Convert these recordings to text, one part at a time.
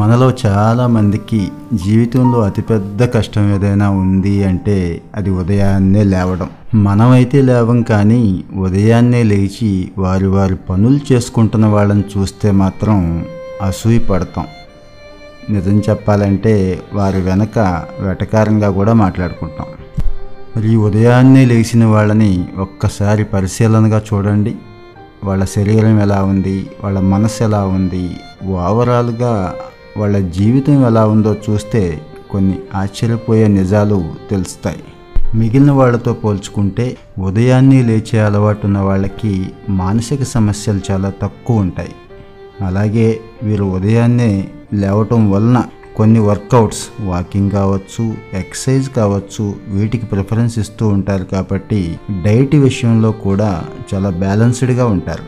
మనలో చాలా మందికి జీవితంలో అతిపెద్ద కష్టం ఏదైనా ఉంది అంటే అది ఉదయాన్నే లేవడం. మనమైతే లేవం కానీ ఉదయాన్నే లేచి వారి వారి పనులు చేసుకుంటున్న వాళ్ళని చూస్తే మాత్రం అసూయ పడతాం నిజం చెప్పాలంటే వారి వెనక వెటకారంగా కూడా మాట్లాడుకుంటాం. మరి ఈ ఉదయాన్నే లేచిన వాళ్ళని ఒక్కసారి పరిశీలనగా చూడండి. వాళ్ళ శరీరం ఎలా ఉంది? వాళ్ళ మనసు ఎలా ఉంది? ఓవరాల్గా వాళ్ళ జీవితం ఎలా ఉందో చూస్తే కొన్ని ఆశ్చర్యపోయే నిజాలు తెలుస్తాయి. మిగిలిన వాళ్ళతో పోల్చుకుంటే ఉదయాన్నే లేచే అలవాటు ఉన్న వాళ్ళకి మానసిక సమస్యలు చాలా తక్కువ ఉంటాయి. అలాగే వీరు ఉదయాన్నే లేవటం వలన కొన్ని వర్కౌట్స్ వాకింగ్ కావచ్చు ఎక్సర్సైజ్ కావచ్చు వీటికి ప్రిఫరెన్స్ ఇస్తూ ఉంటారు కాబట్టి డైట్ విషయంలో కూడా చాలా బ్యాలెన్స్డ్గా ఉంటారు.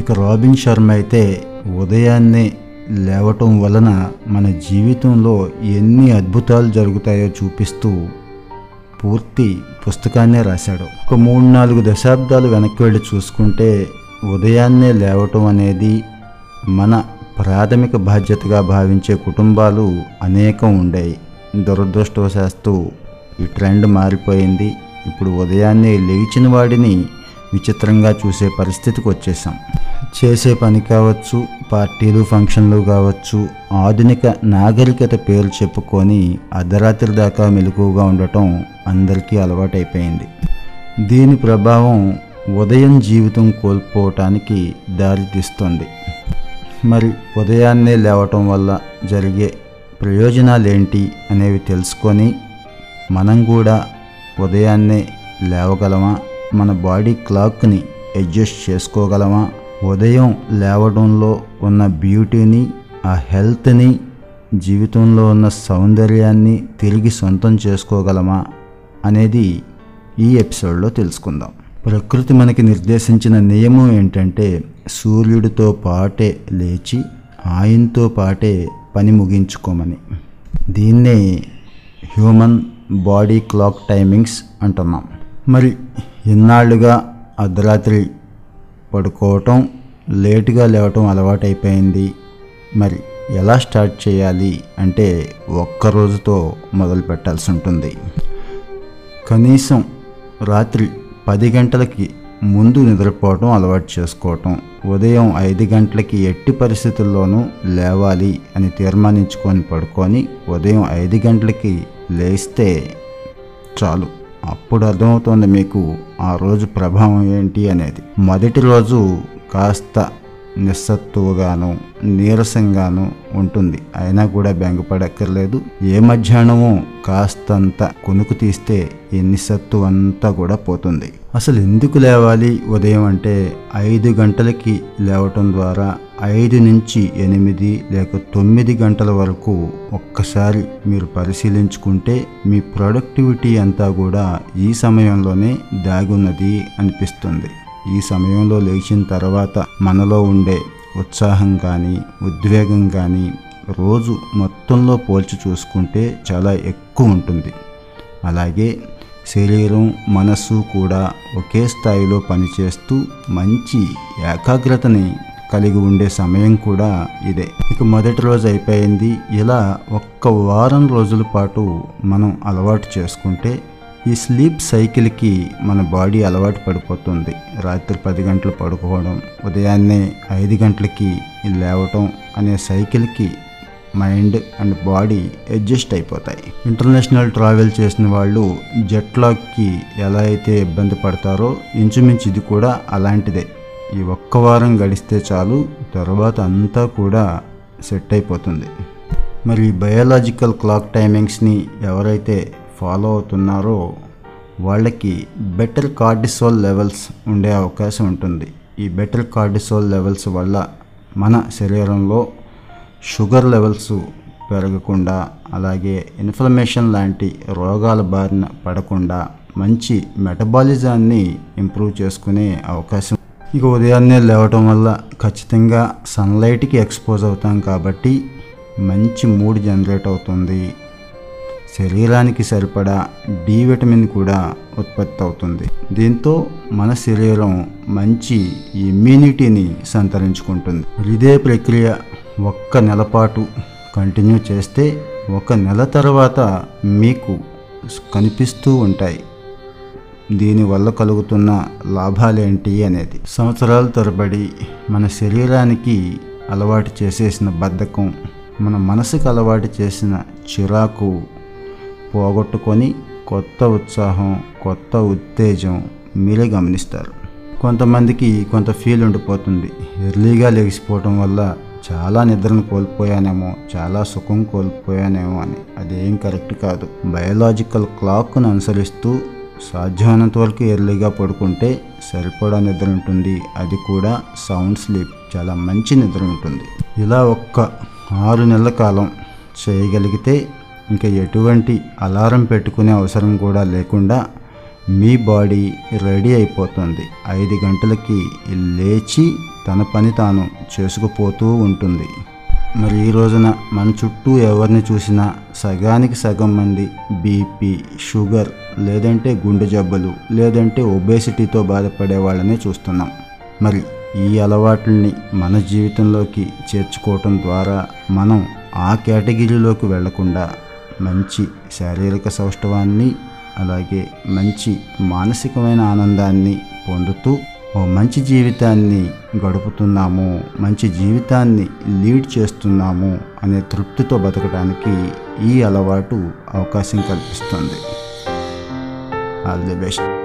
ఇక రాబిన్ శర్మ అయితే ఉదయాన్నే లేవటం వలన మన జీవితంలో ఎన్ని అద్భుతాలు జరుగుతాయో చూపిస్తూ పూర్తి పుస్తకాన్నే రాశాడు. ఒక మూడు నాలుగు దశాబ్దాలు వెనక్కి వెళ్ళి చూసుకుంటే ఉదయాన్నే లేవటం అనేది మన ప్రాథమిక బాధ్యతగా భావించే కుటుంబాలు అనేకం ఉండేవి దురదృష్టవశాస్తు ఈ ట్రెండ్ మారిపోయింది. ఇప్పుడు ఉదయాన్నే లేచిన వాడిని విచిత్రంగా చూసే పరిస్థితికి వచ్చేసాం చేసే పని కావచ్చు పార్టీలు ఫంక్షన్లు కావచ్చు ఆధునిక నాగరికత పేరు చెప్పుకొని అర్ధరాత్రి దాకా మెలకువగా ఉండటం అందరికీ అలవాటైపోయింది. దీని ప్రభావం ఉదయం జీవితం కోల్పోవటానికి దారితీస్తుంది మరి ఉదయాన్నే లేవటం వల్ల జరిగే ప్రయోజనాలు ఏంటి అనేవి తెలుసుకొని మనం కూడా ఉదయాన్నే లేవగలమా? మన బాడీ క్లాక్ని అడ్జస్ట్ చేసుకోగలమా? ఉదయం లేవడంలో ఉన్న బ్యూటీని ఆ హెల్త్ని జీవితంలో ఉన్న సౌందర్యాన్ని తిరిగి సొంతం చేసుకోగలమా అనేది ఈ ఎపిసోడ్లో తెలుసుకుందాం. ప్రకృతి మనకి నిర్దేశించిన నియమం ఏంటంటే సూర్యుడితో పాటే లేచి ఆయనతో పాటే పని ముగించుకోమని. దీన్నే హ్యూమన్ బాడీ క్లాక్ టైమింగ్స్ అంటున్నాం. మరి ఇన్నాళ్ళుగా అర్ధరాత్రి పడుకోవటం లేటుగా లేవటం అలవాటైపోయింది. మరి ఎలా స్టార్ట్ చేయాలి అంటే ఒక్క రోజుతో మొదలు పెట్టాల్సి ఉంటుంది. కనీసం రాత్రి పది గంటలకి ముందు నిద్రపోవటం అలవాటు చేసుకోవటం ఉదయం ఐదు గంటలకి ఎట్టి పరిస్థితుల్లోనూ లేవాలి అని తీర్మానించుకొని పడుకొని ఉదయం ఐదు గంటలకి లేస్తే చాలు. అప్పుడు అర్థమవుతుంది మీకు ఆ రోజు ప్రభావం ఏంటి అనేది. మొదటి రోజు కాస్త నిస్సత్తువగాను నీరసంగాను ఉంటుంది. అయినా కూడా బెంగపడక్కర్లేదు. ఏ మధ్యాహ్నమో కాస్తంత కొనుకు తీస్తే ఈ నిస్సత్తు అంతా కూడా పోతుంది. అసలు ఎందుకు లేవాలి? ఉదయం అంటే ఐదు గంటలకి లేవటం ద్వారా ఐదు నుంచి ఎనిమిది లేక తొమ్మిది గంటల వరకు ఒక్కసారి మీరు పరిశీలించుకుంటే మీ ప్రొడక్టివిటీ అంతా కూడా ఈ సమయంలోనే దాగున్నది అనిపిస్తుంది. ఈ సమయంలో లేచిన తర్వాత మనలో ఉండే ఉత్సాహం కానీ ఉద్వేగం కానీ రోజు మొత్తంలో పోల్చి చూసుకుంటే చాలా ఎక్కువ ఉంటుంది. అలాగే శరీరం మనస్సు కూడా ఒకే స్థాయిలో పనిచేస్తూ మంచి ఏకాగ్రతని కలిగి ఉండే సమయం కూడా ఇదే. ఇక మొదటి రోజు అయిపోయింది. ఇలా ఒక్క వారం రోజుల పాటు మనం అలవాటు చేసుకుంటే ఈ స్లీప్ సైకిల్కి మన బాడీ అలవాటు పడిపోతుంది. రాత్రి పది గంటలు పడుకోవడం ఉదయాన్నే ఐదు గంటలకి లేవటం అనే సైకిల్కి మైండ్ అండ్ బాడీ అడ్జస్ట్ అయిపోతాయి. ఇంటర్నేషనల్ ట్రావెల్ చేసిన వాళ్ళు జెట్లాగ్కి ఎలా అయితే ఇబ్బంది పడతారో ఇంచుమించు ఇది కూడా అలాంటిదే. ఈ ఒక్క వారం గడిస్తే చాలు తర్వాత అంతా కూడా సెట్ అయిపోతుంది. మరి బయోలాజికల్ క్లాక్ టైమింగ్స్ని ఎవరైతే ఫాలో అవుతున్నారో వాళ్ళకి బెటర్ కార్డిసోల్ లెవెల్స్ ఉండే అవకాశం ఉంటుంది. ఈ బెటర్ కార్డిసోల్ లెవెల్స్ వల్ల మన శరీరంలో షుగర్ లెవెల్స్ పెరగకుండా అలాగే ఇన్ఫ్లమేషన్ లాంటి రోగాల బారిన పడకుండా మంచి మెటబాలిజాన్ని ఇంప్రూవ్ చేసుకునే అవకాశం ఇక ఉదయాన్నే లేవటం వల్ల ఖచ్చితంగా సన్లైట్కి ఎక్స్పోజ్ అవుతాం కాబట్టి మంచి మూడ్ జనరేట్ అవుతుంది. శరీరానికి సరిపడా డి విటమిన్ కూడా ఉత్పత్తి అవుతుంది. దీంతో మన శరీరం మంచి ఇమ్యూనిటీని సంతరించుకుంటుంది. ఇదే ప్రక్రియ ఒక్క నెలపాటు కంటిన్యూ చేస్తే ఒక నెల తర్వాత మీకు కనిపిస్తూ ఉంటాయి. దీనివల్ల కలుగుతున్న లాభాలేంటి అనేది. సంవత్సరాల తరబడి మన శరీరానికి అలవాటు చేసేసిన బద్ధకం మన మనసుకు అలవాటు చేసిన చిరాకు పోగొట్టుకొని కొత్త ఉత్సాహం కొత్త ఉత్తేజం మీరే గమనిస్తారు. కొంతమందికి కొంత ఫీల్ ఉండిపోతుంది. ఎర్లీగా లెగిసిపోవటం వల్ల చాలా నిద్రను కోల్పోయానేమో చాలా సుఖం కోల్పోయానేమో అని. అదేం కరెక్ట్ కాదు. బయోలాజికల్ క్లాక్ను అనుసరిస్తూ సాధ్యమైనంత వరకు ఎర్లీగా పడుకుంటే సరిపడా నిద్ర ఉంటుంది. అది కూడా సౌండ్ స్లీప్. చాలా మంచి నిద్ర ఉంటుంది. ఇలా ఒక్క ఆరు నెలల కాలం చేయగలిగితే ఇంకా ఎటువంటి అలారం పెట్టుకునే అవసరం కూడా లేకుండా మీ బాడీ రెడీ అయిపోతుంది. ఐదు గంటలకి లేచి తన పని తాను చేసుకుపోతూ ఉంటుంది. మరి ఈ రోజున మన చుట్టూ ఎవరిని చూసినా సగానికి సగం మంది బీపీ షుగర్ లేదంటే గుండె జబ్బులు లేదంటే ఒబేసిటీతో బాధపడే వాళ్ళనే చూస్తున్నాం. మరి ఈ అలవాట్లని మన జీవితంలోకి చేర్చుకోవటం ద్వారా మనం ఆ కేటగిరీలోకి వెళ్ళకుండా మంచి శారీరక సౌష్ఠవాన్ని అలాగే మంచి మానసికమైన ఆనందాన్ని పొందుతూ ఓ మంచి జీవితాన్ని గడుపుతున్నాము మంచి జీవితాన్ని లీడ్ చేస్తున్నాము అనే తృప్తితో బతకడానికి ఈ అలవాటు అవకాశం కల్పిస్తుంది. All the best